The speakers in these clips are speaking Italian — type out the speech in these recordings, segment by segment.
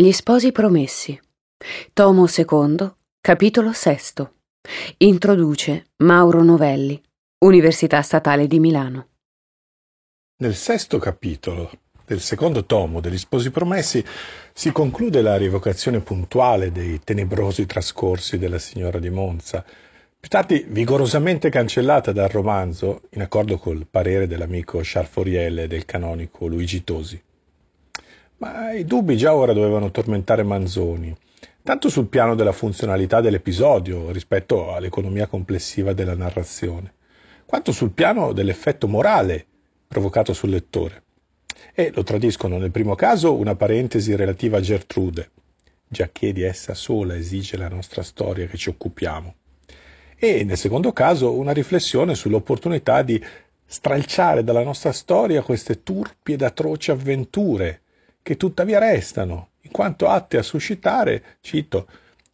Gli sposi promessi. Tomo II, capitolo VI. Introduce Mauro Novelli, Università Statale di Milano. Nel sesto capitolo del secondo tomo degli Sposi Promessi si conclude la rievocazione puntuale dei tenebrosi trascorsi della signora di Monza, più tardi vigorosamente cancellata dal romanzo in accordo col parere dell'amico Charforiel e del canonico Luigi Tosi. Ma i dubbi già ora dovevano tormentare Manzoni, tanto sul piano della funzionalità dell'episodio rispetto all'economia complessiva della narrazione, quanto sul piano dell'effetto morale provocato sul lettore. E lo tradiscono nel primo caso una parentesi relativa a Gertrude, giacché di essa sola esige la nostra storia che ci occupiamo e nel secondo caso una riflessione sull'opportunità di stralciare dalla nostra storia queste turpi ed atroci avventure che tuttavia restano, in quanto atte a suscitare, cito,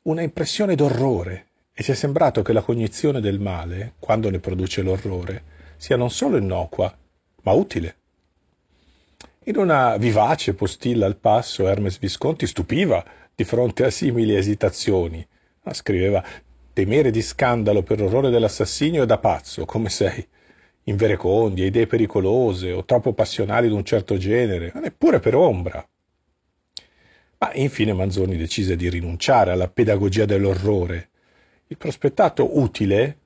una impressione d'orrore e ci è sembrato che la cognizione del male, quando ne produce l'orrore, sia non solo innocua, ma utile. In una vivace postilla al passo Hermes Visconti stupiva di fronte a simili esitazioni. Scriveva temere di scandalo per orrore dell'assassinio è da pazzo, come sei. Inverecondi, idee pericolose o troppo passionali d'un certo genere, neppure per ombra. Ma infine Manzoni decise di rinunciare alla pedagogia dell'orrore. Il prospettato utile,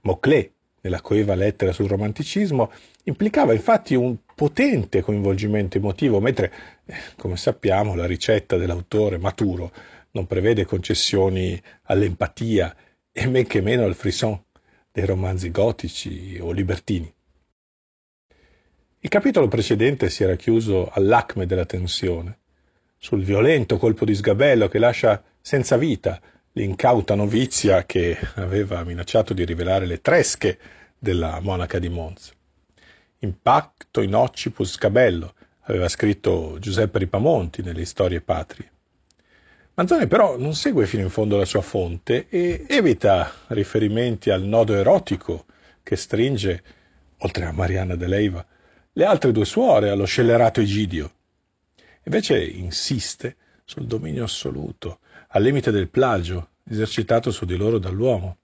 Moclé, nella coeva lettera sul romanticismo, implicava infatti un potente coinvolgimento emotivo, mentre, eh, come sappiamo, la ricetta dell'autore maturo non prevede concessioni all'empatia e men che meno al frisson dei romanzi gotici o libertini. Il capitolo precedente si era chiuso all'acme della tensione, sul violento colpo di sgabello che lascia senza vita l'incauta novizia che aveva minacciato di rivelare le tresche della monaca di Monza. Impacto in occipus scabello, aveva scritto Giuseppe Ripamonti nelle Storie Patrie. Manzoni però non segue fino in fondo la sua fonte e evita riferimenti al nodo erotico che stringe, oltre a Marianna de Leiva, le altre due suore allo scellerato Egidio. Invece insiste sul dominio assoluto, al limite del plagio, esercitato su di loro dall'uomo,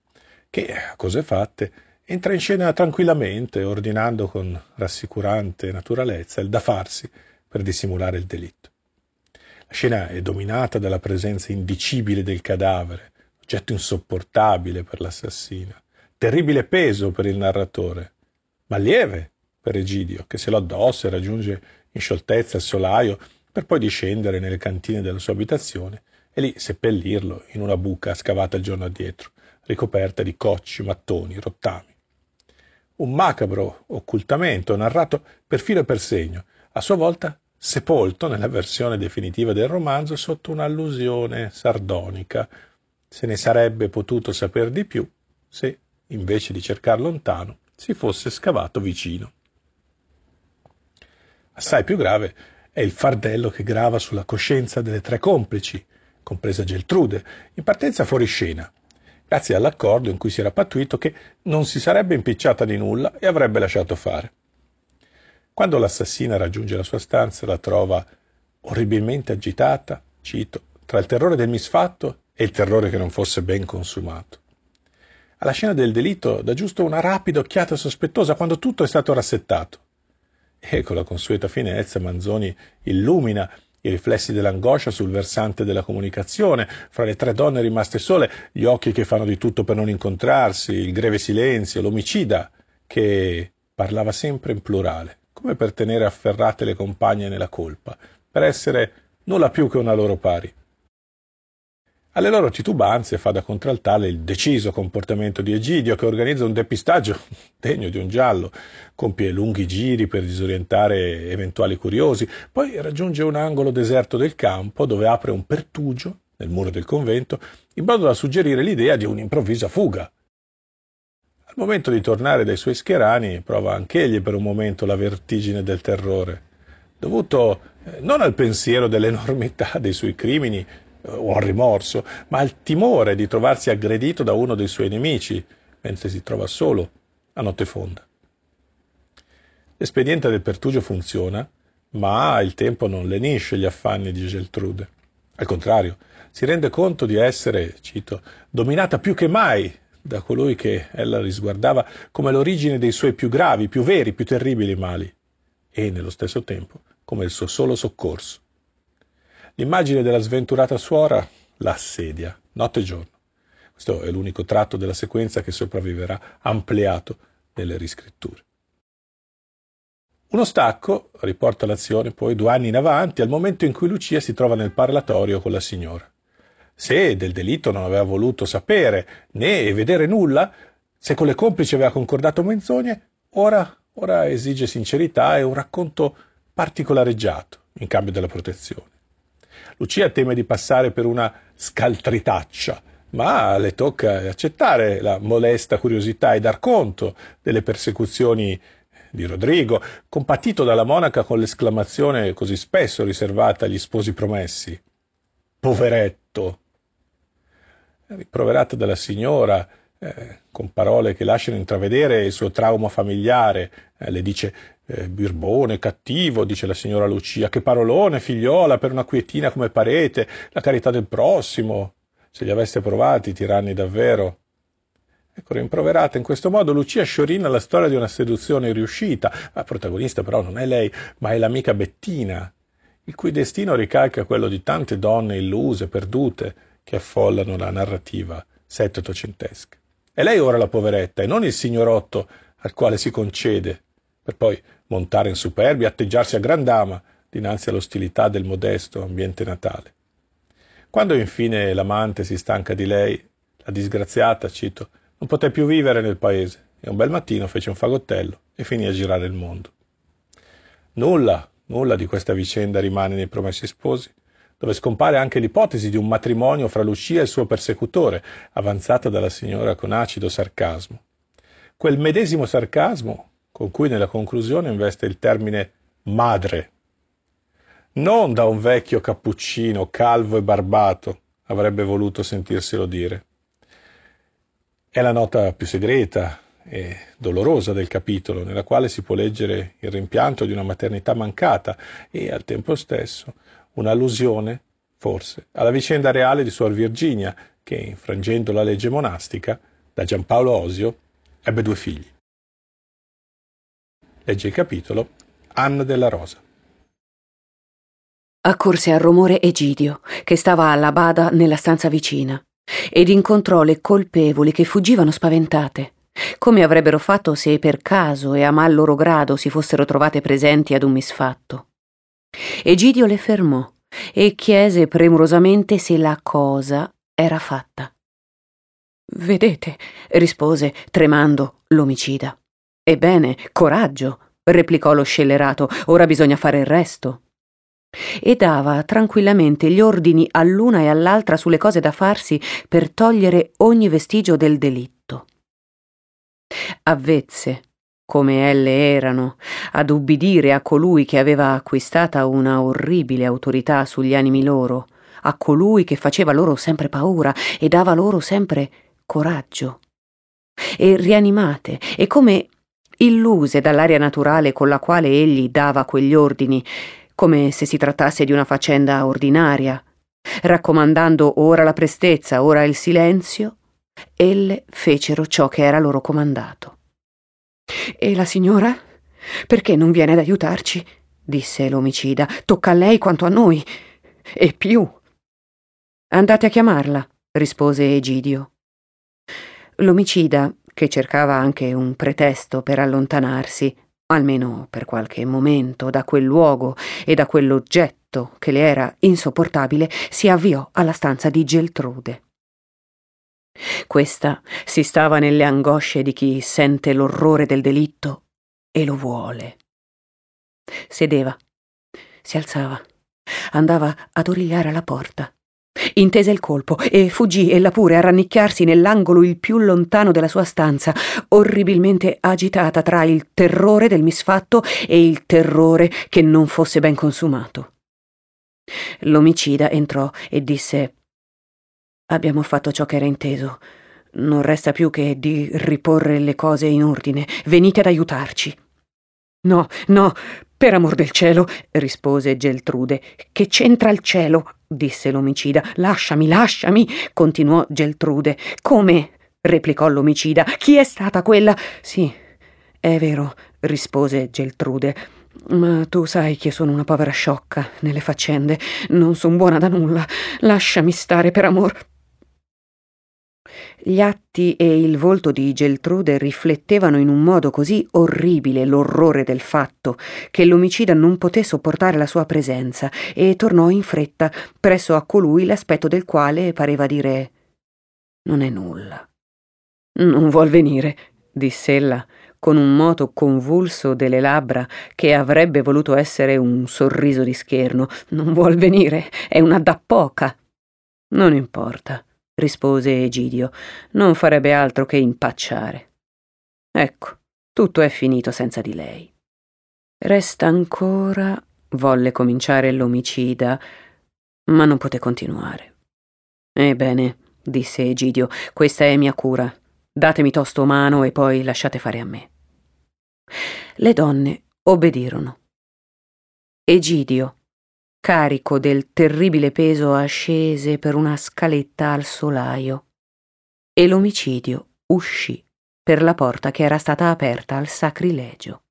che, a cose fatte, entra in scena tranquillamente, ordinando con rassicurante naturalezza il da farsi per dissimulare il delitto. La scena è dominata dalla presenza indicibile del cadavere, oggetto insopportabile per l'assassina, terribile peso per il narratore, ma lieve per Egidio, che se lo addossa e raggiunge in scioltezza il solaio per poi discendere nelle cantine della sua abitazione e lì seppellirlo in una buca scavata il giorno addietro, ricoperta di cocci, mattoni, rottami. Un macabro occultamento narrato per filo e per segno, a sua volta sepolto nella versione definitiva del romanzo sotto un'allusione sardonica. Se ne sarebbe potuto saper di più se, invece di cercar lontano, si fosse scavato vicino. Assai più grave è il fardello che grava sulla coscienza delle tre complici, compresa Geltrude, in partenza fuori scena, grazie all'accordo in cui si era pattuito che non si sarebbe impicciata di nulla e avrebbe lasciato fare. Quando l'assassina raggiunge la sua stanza la trova orribilmente agitata, cito, tra il terrore del misfatto e il terrore che non fosse ben consumato. Alla scena del delitto dà giusto una rapida occhiata sospettosa quando tutto è stato rassettato. E con la consueta finezza Manzoni illumina i riflessi dell'angoscia sul versante della comunicazione, fra le tre donne rimaste sole, gli occhi che fanno di tutto per non incontrarsi, il greve silenzio, l'omicida che parlava sempre in plurale come per tenere afferrate le compagne nella colpa, per essere nulla più che una loro pari. Alle loro titubanze fa da contraltare il deciso comportamento di Egidio che organizza un depistaggio degno di un giallo, compie lunghi giri per disorientare eventuali curiosi, poi raggiunge un angolo deserto del campo dove apre un pertugio nel muro del convento in modo da suggerire l'idea di un'improvvisa fuga. Al momento di tornare dai suoi schierani prova anch'egli per un momento la vertigine del terrore, dovuto eh, non al pensiero dell'enormità dei suoi crimini eh, o al rimorso, ma al timore di trovarsi aggredito da uno dei suoi nemici mentre si trova solo a notte fonda. L'espediente del pertugio funziona, ma il tempo non lenisce gli affanni di Geltrude. Al contrario, si rende conto di essere, cito, dominata più che mai da colui che ella risguardava come l'origine dei suoi più gravi, più veri, più terribili mali, e nello stesso tempo come il suo solo soccorso. L'immagine della sventurata suora la assedia, notte e giorno. Questo è l'unico tratto della sequenza che sopravviverà ampliato nelle riscritture. Uno stacco riporta l'azione poi due anni in avanti, al momento in cui Lucia si trova nel parlatorio con la signora. Se del delitto non aveva voluto sapere né vedere nulla, se con le complici aveva concordato menzogne, ora, ora esige sincerità e un racconto particolareggiato in cambio della protezione. Lucia teme di passare per una scaltritaccia, ma le tocca accettare la molesta curiosità e dar conto delle persecuzioni di Rodrigo, compatito dalla monaca con l'esclamazione così spesso riservata agli sposi promessi. Poveretto! Rimproverato dalla signora, eh, con parole che lasciano intravedere il suo trauma familiare, eh, le dice eh, birbone, cattivo, dice la signora Lucia, che parolone, figliola, per una quietina come parete, la carità del prossimo. Se li aveste provati, tiranni davvero. Ecco, rimproverata in questo modo, Lucia sciorina la storia di una seduzione riuscita. La protagonista però non è lei, ma è l'amica Bettina, il cui destino ricalca quello di tante donne illuse, perdute, che affollano la narrativa settecentesca. È lei ora la poveretta e non il signorotto al quale si concede, per poi montare in superbi e atteggiarsi a gran dama dinanzi all'ostilità del modesto ambiente natale. Quando infine l'amante si stanca di lei, la disgraziata, cito, non poté più vivere nel paese e un bel mattino fece un fagottello e finì a girare il mondo. Nulla, nulla di questa vicenda rimane nei Promessi Sposi, dove scompare anche l'ipotesi di un matrimonio fra Lucia e il suo persecutore, avanzata dalla signora con acido sarcasmo. Quel medesimo sarcasmo con cui nella conclusione investe il termine madre. Non da un vecchio cappuccino calvo e barbato avrebbe voluto sentirselo dire. È la nota più segreta e dolorosa del capitolo, nella quale si può leggere il rimpianto di una maternità mancata e al tempo stesso un'allusione, forse, alla vicenda reale di Suor Virginia, che, infrangendo la legge monastica, da Giampaolo Osio, ebbe due figli. Legge il capitolo Anna della Rosa. Accorse al rumore Egidio, che stava alla bada nella stanza vicina, ed incontrò le colpevoli che fuggivano spaventate, come avrebbero fatto se per caso e a mal loro grado si fossero trovate presenti ad un misfatto. Egidio le fermò e chiese premurosamente se la cosa era fatta. Vedete, rispose, tremando, l'omicida. Ebbene, coraggio, replicò lo scellerato, ora bisogna fare il resto. E dava tranquillamente gli ordini all'una e all'altra sulle cose da farsi per togliere ogni vestigio del delitto. Avvezze, come elle erano, ad ubbidire a colui che aveva acquistata una orribile autorità sugli animi loro, a colui che faceva loro sempre paura e dava loro sempre coraggio. E rianimate, e come illuse dall'aria naturale con la quale egli dava quegli ordini, come se si trattasse di una faccenda ordinaria, raccomandando ora la prestezza, ora il silenzio, elle fecero ciò che era loro comandato. E la signora? Perché non viene ad aiutarci? disse l'omicida. Tocca a lei quanto a noi. E più. Andate a chiamarla, rispose Egidio. L'omicida che cercava anche un pretesto per allontanarsi, almeno per qualche momento, da quel luogo e da quell'oggetto che le era insopportabile, si avviò alla stanza di Geltrude. Questa si stava nelle angosce di chi sente l'orrore del delitto e lo vuole. Sedeva, si alzava, andava ad origliare alla porta Intese il colpo e fuggì ella pure a rannicchiarsi nell'angolo il più lontano della sua stanza, orribilmente agitata tra il terrore del misfatto e il terrore che non fosse ben consumato. L'omicida entrò e disse Abbiamo fatto ciò che era inteso. Non resta più che di riporre le cose in ordine. Venite ad aiutarci. No, no, Per amor del cielo, rispose Geltrude. Che c'entra il cielo? disse l'omicida. Lasciami, lasciami, continuò Geltrude. Come? replicò l'omicida. Chi è stata quella? Sì, è vero, rispose Geltrude. Ma tu sai che sono una povera sciocca nelle faccende. Non son buona da nulla. Lasciami stare per amor. Gli atti e il volto di Geltrude riflettevano in un modo così orribile l'orrore del fatto che l'omicida non poté sopportare la sua presenza e tornò in fretta presso a colui l'aspetto del quale pareva dire Non è nulla. Non vuol venire, diss'ella, con un moto convulso delle labbra che avrebbe voluto essere un sorriso di scherno. Non vuol venire, è una dappoca. Non importa rispose Egidio, non farebbe altro che impacciare. Ecco, tutto è finito senza di lei. Resta ancora, volle cominciare l'omicida, ma non poté continuare. Ebbene, disse Egidio, questa è mia cura. Datemi tosto mano e poi lasciate fare a me. Le donne obbedirono. Egidio, carico del terribile peso ascese per una scaletta al solaio e l'omicidio uscì per la porta che era stata aperta al sacrilegio.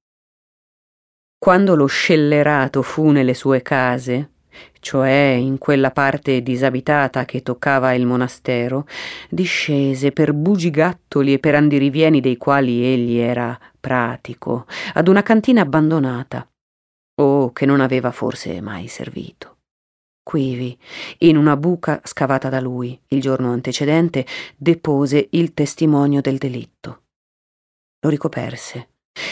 Quando lo scellerato fu nelle sue case, cioè in quella parte disabitata che toccava il monastero, discese per bugigattoli e per andirivieni dei quali egli era pratico, ad una cantina abbandonata, o che non aveva forse mai servito. Quivi, in una buca scavata da lui il giorno antecedente, depose il testimonio del delitto. Lo ricoperse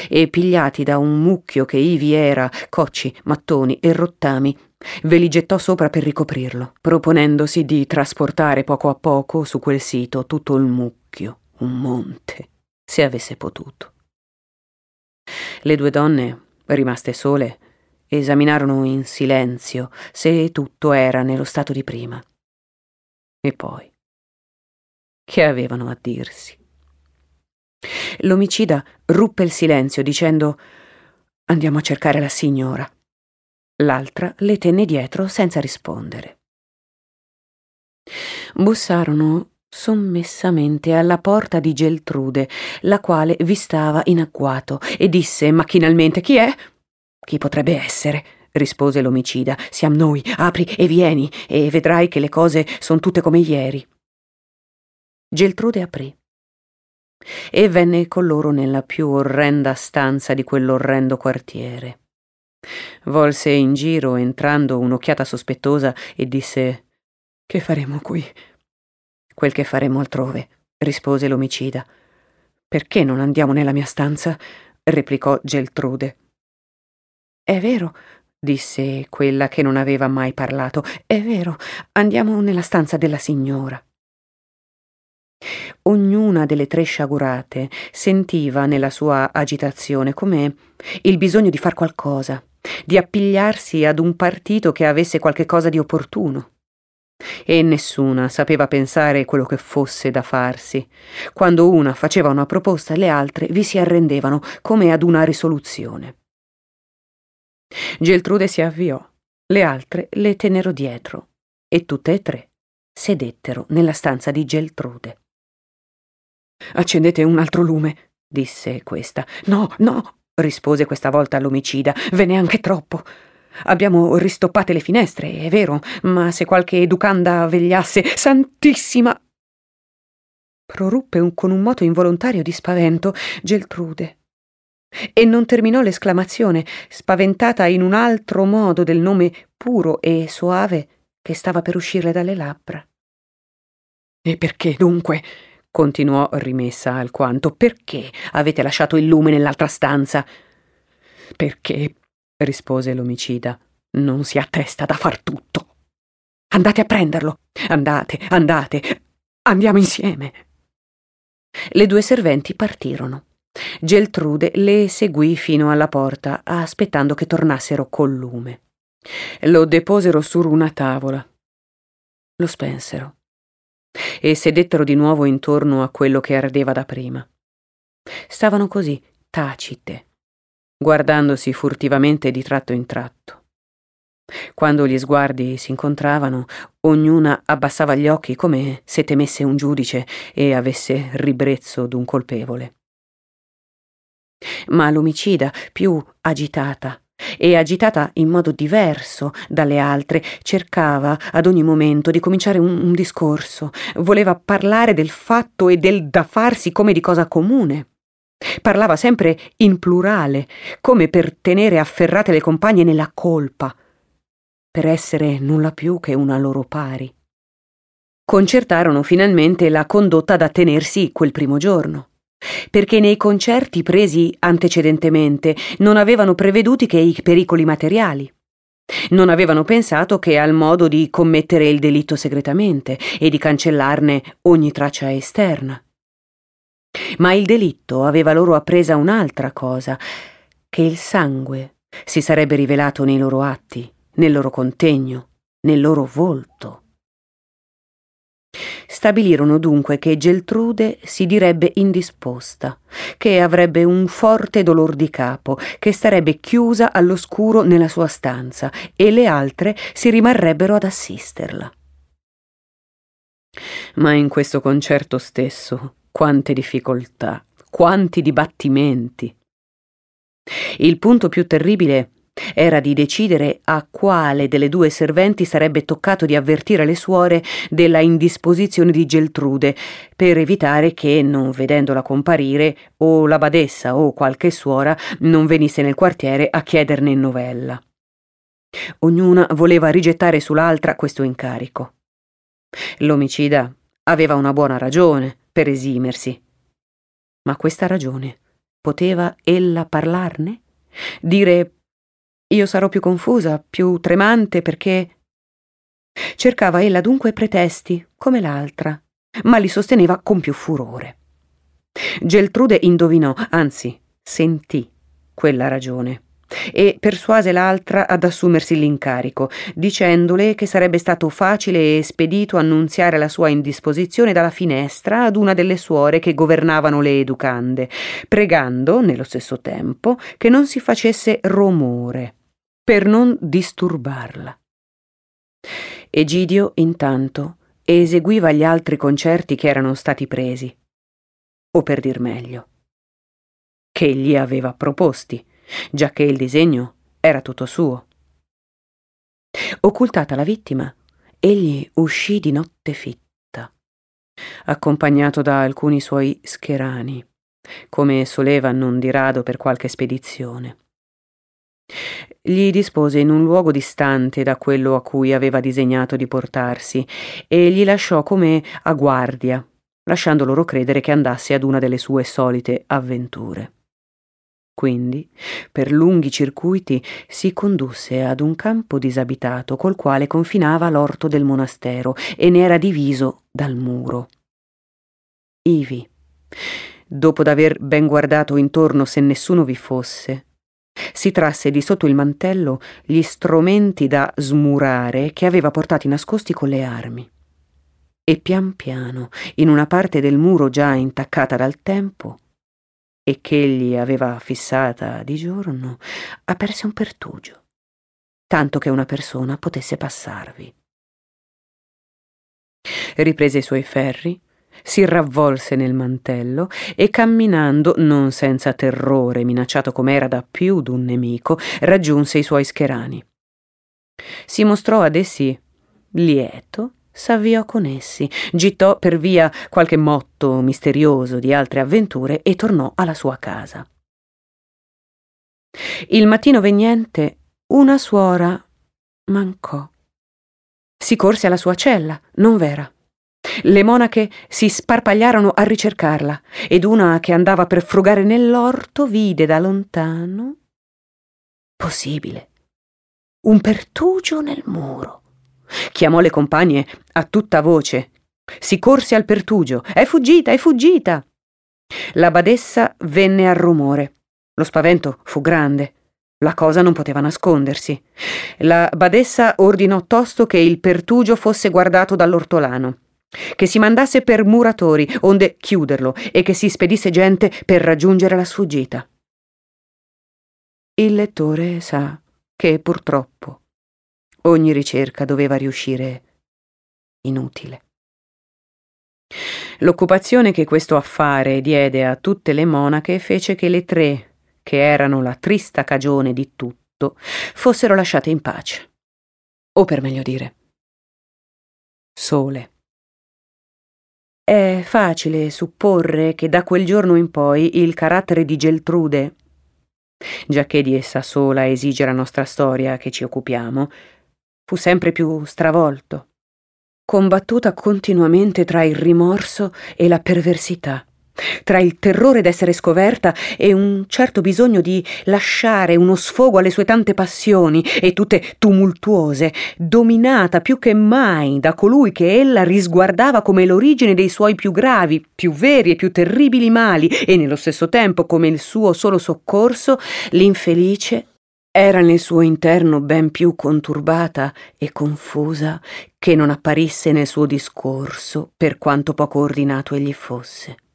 e, pigliati da un mucchio che ivi era, cocci, mattoni e rottami, ve li gettò sopra per ricoprirlo, proponendosi di trasportare poco a poco su quel sito tutto il mucchio, un monte, se avesse potuto. Le due donne, rimaste sole, esaminarono in silenzio se tutto era nello stato di prima. E poi, che avevano a dirsi? L'omicida ruppe il silenzio dicendo Andiamo a cercare la signora. L'altra le tenne dietro senza rispondere. Bussarono sommessamente alla porta di Geltrude, la quale vi stava in agguato, e disse macchinalmente Chi è? Chi potrebbe essere? rispose l'omicida. Siam noi, apri e vieni, e vedrai che le cose son tutte come ieri. Geltrude aprì e venne con loro nella più orrenda stanza di quell'orrendo quartiere. Volse in giro, entrando, un'occhiata sospettosa e disse Che faremo qui? Quel che faremo altrove, rispose l'omicida. Perché non andiamo nella mia stanza? replicò Geltrude. È vero, disse quella che non aveva mai parlato. È vero, andiamo nella stanza della signora. Ognuna delle tre sciagurate sentiva nella sua agitazione come il bisogno di far qualcosa, di appigliarsi ad un partito che avesse qualche cosa di opportuno. E nessuna sapeva pensare quello che fosse da farsi. Quando una faceva una proposta, le altre vi si arrendevano come ad una risoluzione. Geltrude si avviò, le altre le tennero dietro e tutte e tre sedettero nella stanza di Geltrude. Accendete un altro lume, disse questa. No, no, rispose questa volta l'omicida, ve ne anche troppo. Abbiamo ristoppate le finestre, è vero, ma se qualche educanda vegliasse, santissima. Proruppe un, con un moto involontario di spavento Geltrude e non terminò l'esclamazione, spaventata in un altro modo del nome puro e soave che stava per uscirle dalle labbra. E perché dunque? continuò rimessa alquanto. Perché avete lasciato il lume nell'altra stanza? Perché, rispose l'omicida, non si ha testa da far tutto. Andate a prenderlo. Andate, andate. Andiamo insieme. Le due serventi partirono. Geltrude le seguì fino alla porta, aspettando che tornassero col lume. Lo deposero su una tavola. Lo spensero e sedettero di nuovo intorno a quello che ardeva da prima. Stavano così, tacite, guardandosi furtivamente di tratto in tratto. Quando gli sguardi si incontravano, ognuna abbassava gli occhi come se temesse un giudice e avesse ribrezzo d'un colpevole. Ma l'omicida, più agitata, e agitata in modo diverso dalle altre, cercava ad ogni momento di cominciare un, un, discorso, voleva parlare del fatto e del da farsi come di cosa comune. Parlava sempre in plurale, come per tenere afferrate le compagne nella colpa, per essere nulla più che una loro pari. Concertarono finalmente la condotta da tenersi quel primo giorno perché nei concerti presi antecedentemente non avevano preveduti che i pericoli materiali. Non avevano pensato che al modo di commettere il delitto segretamente e di cancellarne ogni traccia esterna. Ma il delitto aveva loro appresa un'altra cosa, che il sangue si sarebbe rivelato nei loro atti, nel loro contegno, nel loro volto. Stabilirono dunque che Geltrude si direbbe indisposta, che avrebbe un forte dolor di capo, che starebbe chiusa all'oscuro nella sua stanza e le altre si rimarrebbero ad assisterla. Ma in questo concerto stesso quante difficoltà, quanti dibattimenti. Il punto più terribile era di decidere a quale delle due serventi sarebbe toccato di avvertire le suore della indisposizione di Geltrude, per evitare che, non vedendola comparire, o la badessa o qualche suora non venisse nel quartiere a chiederne novella. Ognuna voleva rigettare sull'altra questo incarico. L'omicida aveva una buona ragione per esimersi. Ma questa ragione poteva ella parlarne? Dire io sarò più confusa, più tremante perché... Cercava ella dunque pretesti, come l'altra, ma li sosteneva con più furore. Geltrude indovinò, anzi, sentì quella ragione e persuase l'altra ad assumersi l'incarico, dicendole che sarebbe stato facile e spedito annunziare la sua indisposizione dalla finestra ad una delle suore che governavano le educande, pregando, nello stesso tempo, che non si facesse rumore per non disturbarla. Egidio, intanto, eseguiva gli altri concerti che erano stati presi, o per dir meglio, che gli aveva proposti, giacché il disegno era tutto suo. Occultata la vittima, egli uscì di notte fitta, accompagnato da alcuni suoi scherani, come soleva non di rado per qualche spedizione. Gli dispose in un luogo distante da quello a cui aveva disegnato di portarsi e gli lasciò come a guardia, lasciando loro credere che andasse ad una delle sue solite avventure. Quindi, per lunghi circuiti, si condusse ad un campo disabitato col quale confinava l'orto del monastero e ne era diviso dal muro. Ivi, dopo d'aver ben guardato intorno se nessuno vi fosse, si trasse di sotto il mantello gli strumenti da smurare che aveva portati nascosti con le armi. E pian piano, in una parte del muro già intaccata dal tempo, e che egli aveva fissata di giorno, aperse un pertugio, tanto che una persona potesse passarvi. Riprese i suoi ferri, si ravvolse nel mantello e camminando, non senza terrore, minacciato com'era da più d'un nemico, raggiunse i suoi scherani. Si mostrò ad essi lieto, s'avviò con essi, gittò per via qualche motto misterioso di altre avventure e tornò alla sua casa. Il mattino vegnente una suora mancò. Si corse alla sua cella, non v'era. Le monache si sparpagliarono a ricercarla ed una che andava per frugare nell'orto vide da lontano. Possibile. Un pertugio nel muro. Chiamò le compagne a tutta voce. Si corse al pertugio. È fuggita, è fuggita. La badessa venne al rumore. Lo spavento fu grande. La cosa non poteva nascondersi. La badessa ordinò tosto che il pertugio fosse guardato dall'ortolano che si mandasse per muratori, onde chiuderlo, e che si spedisse gente per raggiungere la sfuggita. Il lettore sa che purtroppo ogni ricerca doveva riuscire inutile. L'occupazione che questo affare diede a tutte le monache fece che le tre, che erano la trista cagione di tutto, fossero lasciate in pace. O per meglio dire, sole. È facile supporre che da quel giorno in poi il carattere di Geltrude, giacché di essa sola esige la nostra storia che ci occupiamo, fu sempre più stravolto combattuta continuamente tra il rimorso e la perversità, tra il terrore d'essere scoperta e un certo bisogno di lasciare uno sfogo alle sue tante passioni e tutte tumultuose, dominata più che mai da colui che ella risguardava come l'origine dei suoi più gravi, più veri e più terribili mali e nello stesso tempo come il suo solo soccorso, l'infelice era nel suo interno ben più conturbata e confusa che non apparisse nel suo discorso per quanto poco ordinato egli fosse.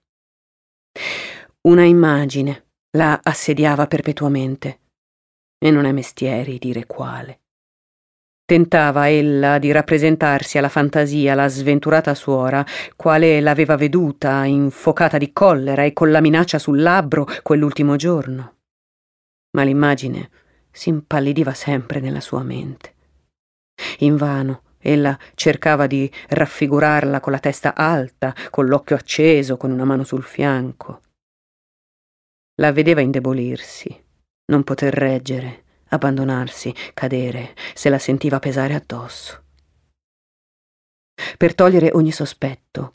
Una immagine la assediava perpetuamente e non è mestieri dire quale. Tentava ella di rappresentarsi alla fantasia la sventurata suora, quale l'aveva veduta infocata di collera e con la minaccia sul labbro quell'ultimo giorno. Ma l'immagine si impallidiva sempre nella sua mente. Invano ella cercava di raffigurarla con la testa alta, con l'occhio acceso, con una mano sul fianco. La vedeva indebolirsi, non poter reggere, abbandonarsi, cadere, se la sentiva pesare addosso. Per togliere ogni sospetto,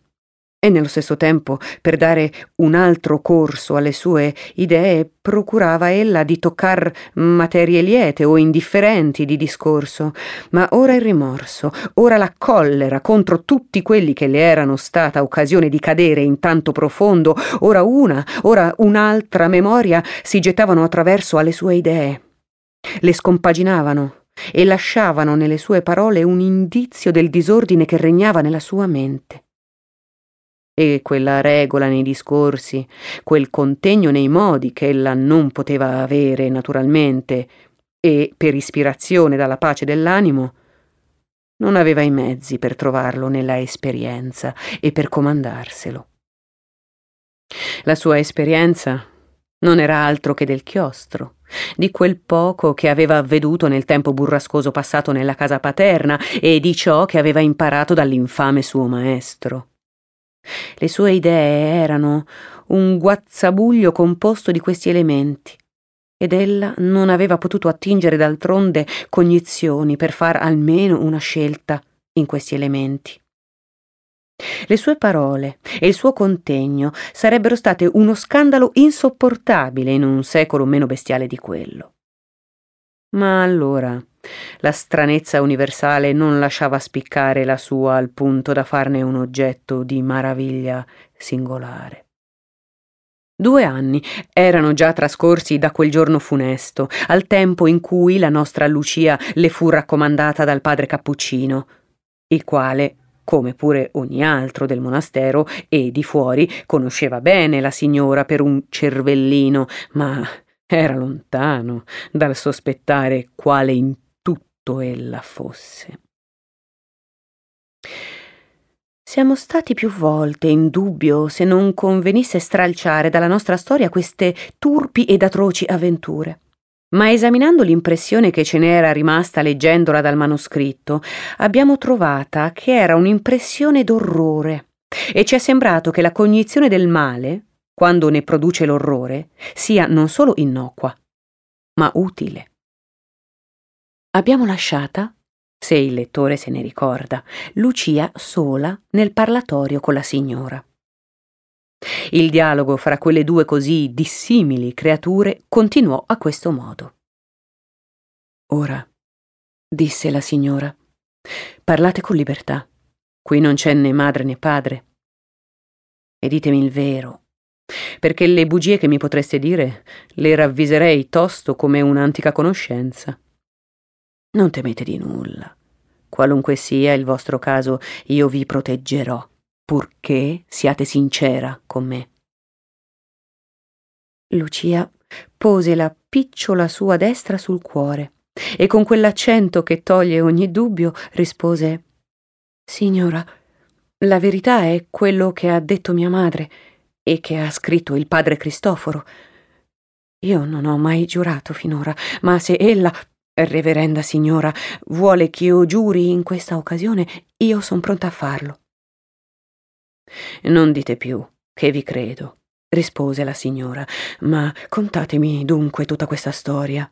e nello stesso tempo, per dare un altro corso alle sue idee, procurava ella di toccar materie liete o indifferenti di discorso, ma ora il rimorso, ora la collera contro tutti quelli che le erano stata occasione di cadere in tanto profondo, ora una, ora un'altra memoria si gettavano attraverso alle sue idee, le scompaginavano e lasciavano nelle sue parole un indizio del disordine che regnava nella sua mente e quella regola nei discorsi, quel contegno nei modi che ella non poteva avere naturalmente e per ispirazione dalla pace dell'animo, non aveva i mezzi per trovarlo nella esperienza e per comandarselo. La sua esperienza non era altro che del chiostro, di quel poco che aveva veduto nel tempo burrascoso passato nella casa paterna e di ciò che aveva imparato dall'infame suo maestro. Le sue idee erano un guazzabuglio composto di questi elementi ed ella non aveva potuto attingere d'altronde cognizioni per far almeno una scelta in questi elementi. Le sue parole e il suo contegno sarebbero state uno scandalo insopportabile in un secolo meno bestiale di quello. Ma allora la stranezza universale non lasciava spiccare la sua al punto da farne un oggetto di maraviglia singolare. Due anni erano già trascorsi da quel giorno funesto, al tempo in cui la nostra Lucia le fu raccomandata dal padre Cappuccino, il quale, come pure ogni altro del monastero e di fuori, conosceva bene la signora per un cervellino, ma era lontano dal sospettare quale in tutto ella fosse. Siamo stati più volte in dubbio se non convenisse stralciare dalla nostra storia queste turpi ed atroci avventure. Ma esaminando l'impressione che ce n'era rimasta leggendola dal manoscritto, abbiamo trovata che era un'impressione d'orrore e ci è sembrato che la cognizione del male, quando ne produce l'orrore, sia non solo innocua, ma utile. Abbiamo lasciata, se il lettore se ne ricorda, Lucia sola nel parlatorio con la signora. Il dialogo fra quelle due così dissimili creature continuò a questo modo. Ora, disse la signora, parlate con libertà. Qui non c'è né madre né padre. E ditemi il vero, perché le bugie che mi potreste dire le ravviserei tosto come un'antica conoscenza. Non temete di nulla. Qualunque sia il vostro caso, io vi proteggerò, purché siate sincera con me. Lucia pose la spiccio la sua destra sul cuore e con quell'accento che toglie ogni dubbio rispose Signora, la verità è quello che ha detto mia madre e che ha scritto il padre Cristoforo. Io non ho mai giurato finora, ma se ella, reverenda signora, vuole che io giuri in questa occasione, io son pronta a farlo. Non dite più, che vi credo, rispose la signora, ma contatemi dunque tutta questa storia.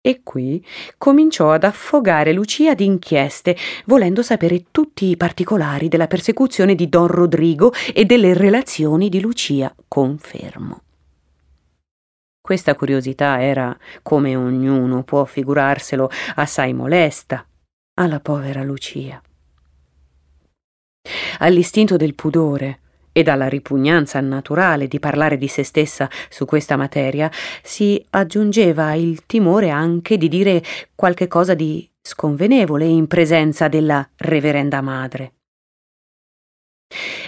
E qui cominciò ad affogare Lucia di inchieste, volendo sapere tutti i particolari della persecuzione di Don Rodrigo e delle relazioni di Lucia con Fermo. Questa curiosità era, come ognuno può figurarselo, assai molesta alla povera Lucia. All'istinto del pudore, e dalla ripugnanza naturale di parlare di se stessa su questa materia si aggiungeva il timore anche di dire qualche cosa di sconvenevole in presenza della reverenda madre.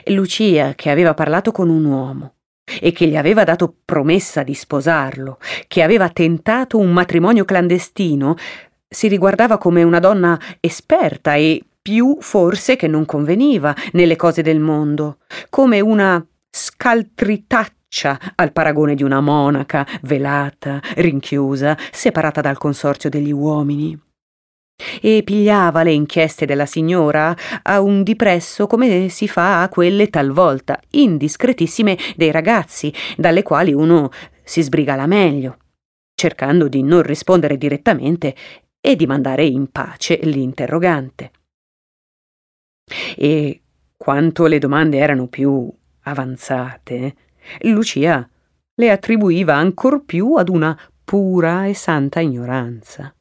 Lucia, che aveva parlato con un uomo e che gli aveva dato promessa di sposarlo, che aveva tentato un matrimonio clandestino, si riguardava come una donna esperta e più forse che non conveniva nelle cose del mondo, come una scaltritaccia al paragone di una monaca velata, rinchiusa, separata dal consorzio degli uomini. E pigliava le inchieste della signora a un dipresso come si fa a quelle talvolta indiscretissime dei ragazzi, dalle quali uno si sbriga la meglio, cercando di non rispondere direttamente e di mandare in pace l'interrogante. E quanto le domande erano più avanzate, Lucia le attribuiva ancor più ad una pura e santa ignoranza.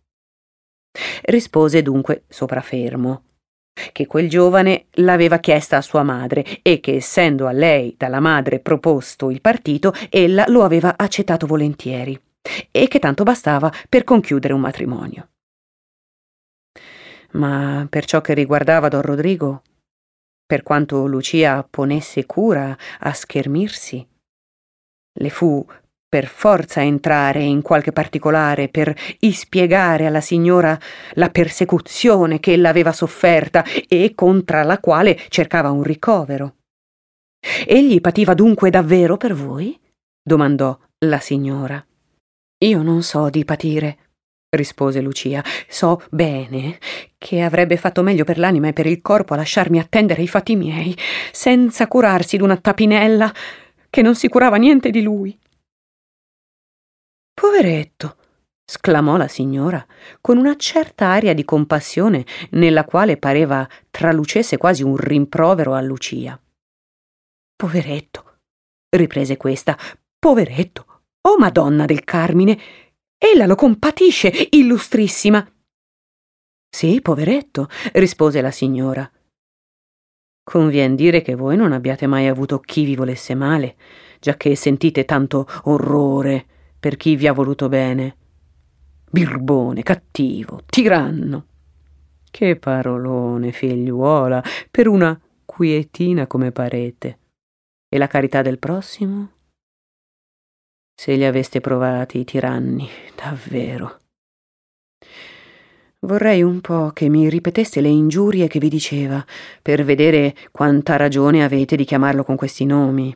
Rispose dunque soprafermo che quel giovane l'aveva chiesta a sua madre e che essendo a lei dalla madre proposto il partito, ella lo aveva accettato volentieri e che tanto bastava per conchiudere un matrimonio. Ma per ciò che riguardava Don Rodrigo, per quanto Lucia ponesse cura a schermirsi, le fu per forza entrare in qualche particolare per ispiegare alla signora la persecuzione che ella aveva sofferta e contra la quale cercava un ricovero. Egli pativa dunque davvero per voi? domandò la signora. Io non so di patire, rispose Lucia. So bene che avrebbe fatto meglio per l'anima e per il corpo a lasciarmi attendere i fatti miei, senza curarsi d'una tapinella che non si curava niente di lui. Poveretto, sclamò la signora, con una certa aria di compassione nella quale pareva tralucesse quasi un rimprovero a Lucia. Poveretto, riprese questa, poveretto, oh Madonna del Carmine, Ella lo compatisce, illustrissima. Sì, poveretto, rispose la signora. Convien dire che voi non abbiate mai avuto chi vi volesse male, giacché sentite tanto orrore per chi vi ha voluto bene. Birbone, cattivo, tiranno. Che parolone, figliuola, per una quietina come parete. E la carità del prossimo? Se li aveste provati i tiranni, davvero. Vorrei un po' che mi ripeteste le ingiurie che vi diceva, per vedere quanta ragione avete di chiamarlo con questi nomi.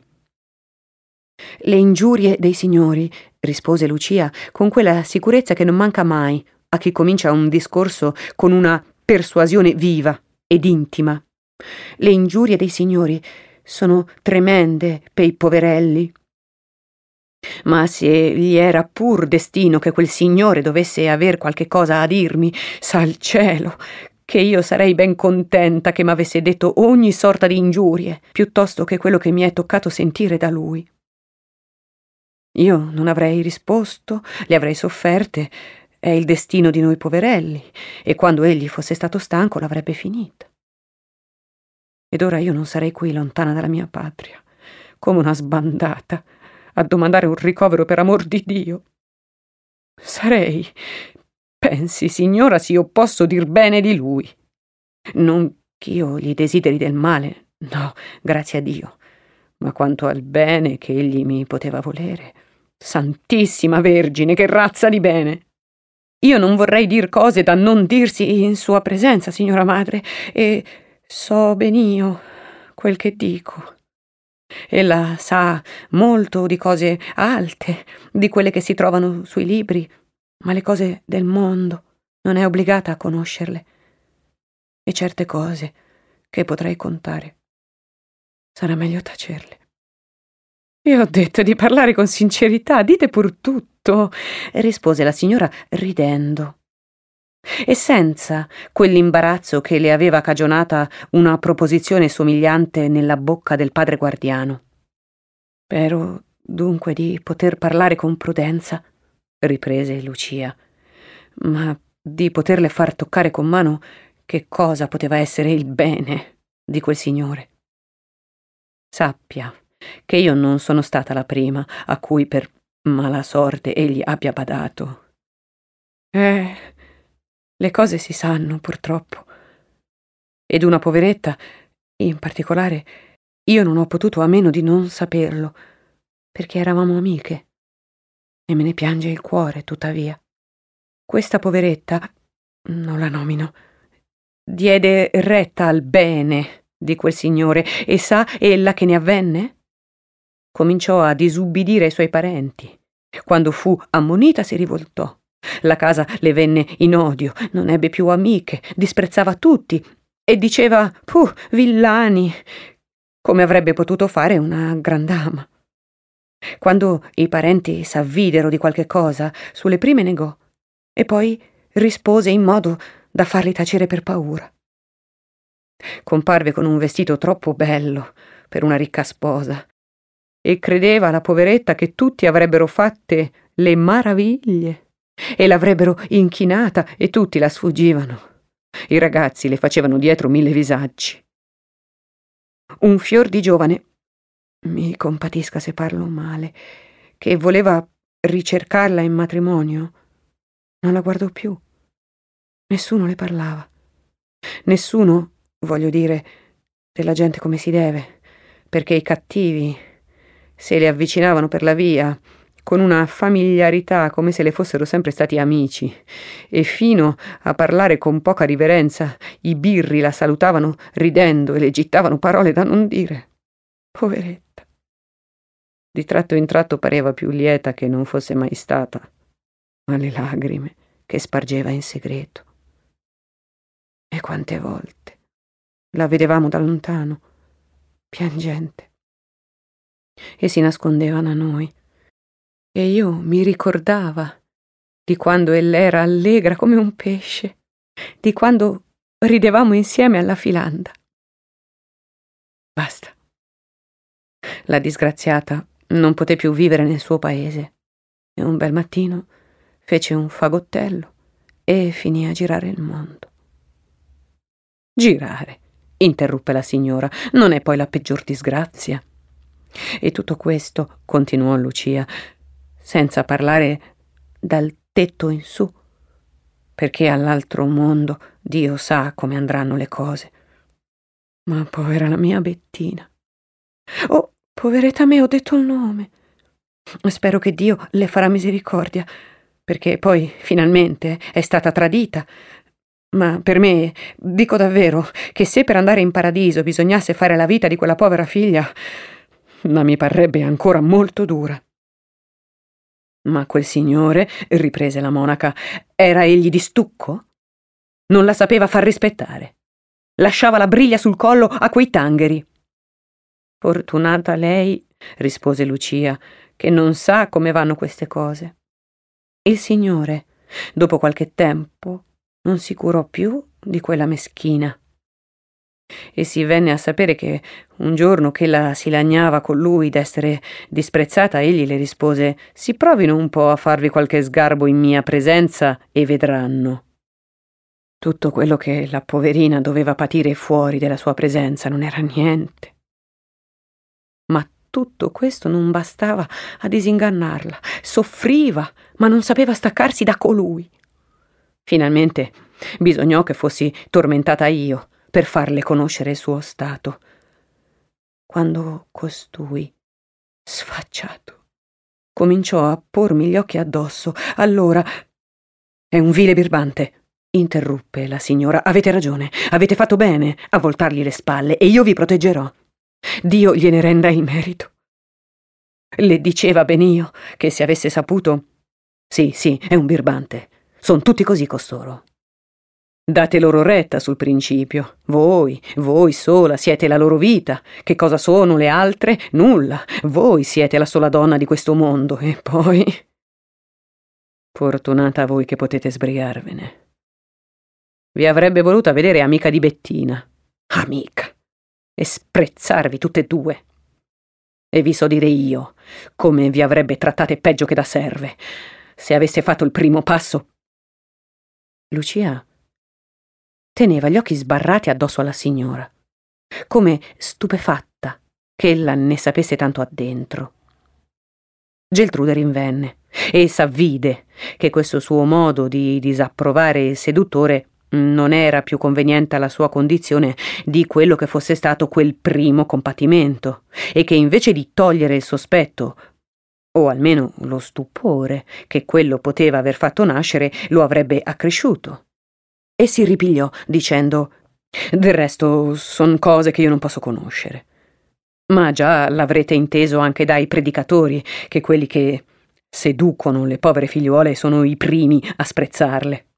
Le ingiurie dei signori, rispose Lucia, con quella sicurezza che non manca mai a chi comincia un discorso con una persuasione viva ed intima. Le ingiurie dei signori sono tremende per i poverelli. Ma se gli era pur destino che quel signore dovesse aver qualche cosa a dirmi, sa il cielo, che io sarei ben contenta che m'avesse detto ogni sorta di ingiurie, piuttosto che quello che mi è toccato sentire da lui. Io non avrei risposto, le avrei sofferte, è il destino di noi poverelli, e quando egli fosse stato stanco l'avrebbe finita. Ed ora io non sarei qui lontana dalla mia patria, come una sbandata, a domandare un ricovero per amor di Dio. Sarei. Pensi, signora, se io posso dir bene di lui. Non ch'io gli desideri del male, no, grazie a Dio. Ma quanto al bene che egli mi poteva volere, Santissima Vergine, che razza di bene! Io non vorrei dir cose da non dirsi in sua presenza, signora madre, e so benio quel che dico. Ella sa molto di cose alte, di quelle che si trovano sui libri, ma le cose del mondo non è obbligata a conoscerle. E certe cose che potrei contare sarà meglio tacerle. Io ho detto di parlare con sincerità, dite pur tutto, rispose la signora ridendo. E senza quell'imbarazzo che le aveva cagionata una proposizione somigliante nella bocca del padre guardiano. Spero dunque di poter parlare con prudenza, riprese Lucia, ma di poterle far toccare con mano che cosa poteva essere il bene di quel signore. Sappia che io non sono stata la prima a cui per mala sorte egli abbia badato. Eh, le cose si sanno, purtroppo. Ed una poveretta, in particolare, io non ho potuto a meno di non saperlo, perché eravamo amiche. E me ne piange il cuore, tuttavia. Questa poveretta, non la nomino, diede retta al bene di quel signore e sa ella che ne avvenne? Cominciò a disubbidire ai suoi parenti. Quando fu ammonita si rivoltò. La casa le venne in odio, non ebbe più amiche, disprezzava tutti e diceva puh, villani, come avrebbe potuto fare una gran dama. Quando i parenti s'avvidero di qualche cosa, sulle prime negò e poi rispose in modo da farli tacere per paura. Comparve con un vestito troppo bello per una ricca sposa e credeva la poveretta che tutti avrebbero fatte le maraviglie e l'avrebbero inchinata e tutti la sfuggivano. I ragazzi le facevano dietro mille visaggi. Un fior di giovane, mi compatisca se parlo male, che voleva ricercarla in matrimonio, non la guardò più. Nessuno le parlava. Nessuno, voglio dire, della gente come si deve, perché i cattivi se le avvicinavano per la via, con una familiarità come se le fossero sempre stati amici, e fino a parlare con poca riverenza, i birri la salutavano ridendo e le gittavano parole da non dire. Poveretta. Di tratto in tratto pareva più lieta che non fosse mai stata, ma le lagrime che spargeva in segreto. E quante volte la vedevamo da lontano, piangente e si nascondeva da noi. E io mi ricordava di quando ella era allegra come un pesce, di quando ridevamo insieme alla filanda. Basta. La disgraziata non poté più vivere nel suo paese e un bel mattino fece un fagottello e finì a girare il mondo. Girare, interruppe la signora, non è poi la peggior disgrazia. E tutto questo, continuò Lucia, senza parlare dal tetto in su, perché all'altro mondo Dio sa come andranno le cose. Ma povera la mia Bettina. Oh, poveretta me, ho detto il nome. Spero che Dio le farà misericordia, perché poi finalmente è stata tradita. Ma per me, dico davvero, che se per andare in paradiso bisognasse fare la vita di quella povera figlia, ma mi parrebbe ancora molto dura. Ma quel signore, riprese la monaca, era egli di stucco? Non la sapeva far rispettare. Lasciava la briglia sul collo a quei tangheri. Fortunata lei, rispose Lucia, che non sa come vanno queste cose. Il signore, dopo qualche tempo, non si curò più di quella meschina e si venne a sapere che un giorno che la si lagnava con lui d'essere disprezzata, egli le rispose Si provino un po' a farvi qualche sgarbo in mia presenza e vedranno. Tutto quello che la poverina doveva patire fuori della sua presenza non era niente. Ma tutto questo non bastava a disingannarla. Soffriva, ma non sapeva staccarsi da colui. Finalmente bisognò che fossi tormentata io per farle conoscere il suo stato. Quando costui, sfacciato, cominciò a pormi gli occhi addosso. Allora. È un vile birbante, interruppe la signora. Avete ragione, avete fatto bene a voltargli le spalle e io vi proteggerò. Dio gliene renda il merito. Le diceva ben io che se avesse saputo. Sì, sì, è un birbante. Sono tutti così costoro. Date loro retta sul principio. Voi, voi sola siete la loro vita. Che cosa sono le altre? Nulla. Voi siete la sola donna di questo mondo. E poi. Fortunata voi che potete sbrigarvene. Vi avrebbe voluta vedere amica di Bettina. Amica. E sprezzarvi tutte e due. E vi so dire io come vi avrebbe trattate peggio che da serve. Se aveste fatto il primo passo. Lucia teneva gli occhi sbarrati addosso alla signora, come stupefatta che ella ne sapesse tanto addentro. Geltrude rinvenne e s'avvide che questo suo modo di disapprovare il seduttore non era più conveniente alla sua condizione di quello che fosse stato quel primo compatimento, e che invece di togliere il sospetto, o almeno lo stupore che quello poteva aver fatto nascere, lo avrebbe accresciuto e si ripigliò dicendo Del resto son cose che io non posso conoscere. Ma già l'avrete inteso anche dai predicatori, che quelli che seducono le povere figliuole sono i primi a sprezzarle.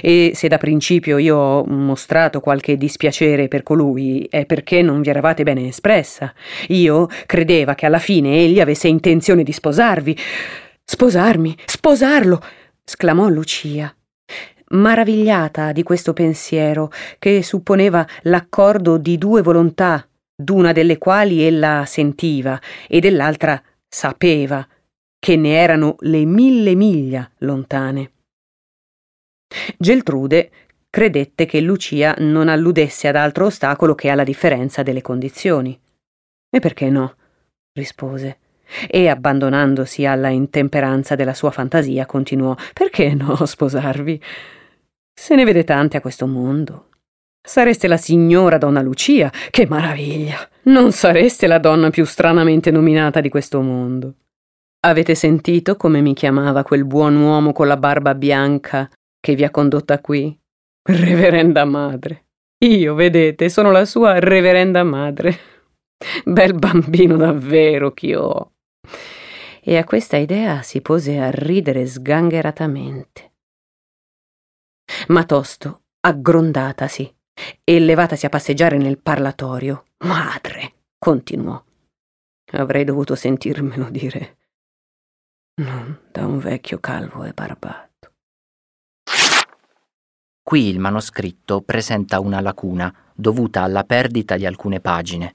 E se da principio io ho mostrato qualche dispiacere per colui, è perché non vi eravate bene espressa. Io credeva che alla fine egli avesse intenzione di sposarvi. Sposarmi, sposarlo! sclamò Lucia, maravigliata di questo pensiero, che supponeva l'accordo di due volontà, d'una delle quali ella sentiva e dell'altra sapeva, che ne erano le mille miglia lontane. Geltrude credette che Lucia non alludesse ad altro ostacolo che alla differenza delle condizioni. E perché no? rispose. E abbandonandosi alla intemperanza della sua fantasia, continuò: Perché no sposarvi? Se ne vede tante a questo mondo. Sareste la signora donna Lucia, che meraviglia! Non sareste la donna più stranamente nominata di questo mondo. Avete sentito come mi chiamava quel buon uomo con la barba bianca che vi ha condotta qui? Reverenda madre. Io, vedete, sono la sua reverenda madre. Bel bambino davvero che ho. E a questa idea si pose a ridere sgangheratamente ma tosto, aggrondatasi e levatasi a passeggiare nel parlatorio. Madre, continuò. Avrei dovuto sentirmelo dire. Non da un vecchio calvo e barbato. Qui il manoscritto presenta una lacuna dovuta alla perdita di alcune pagine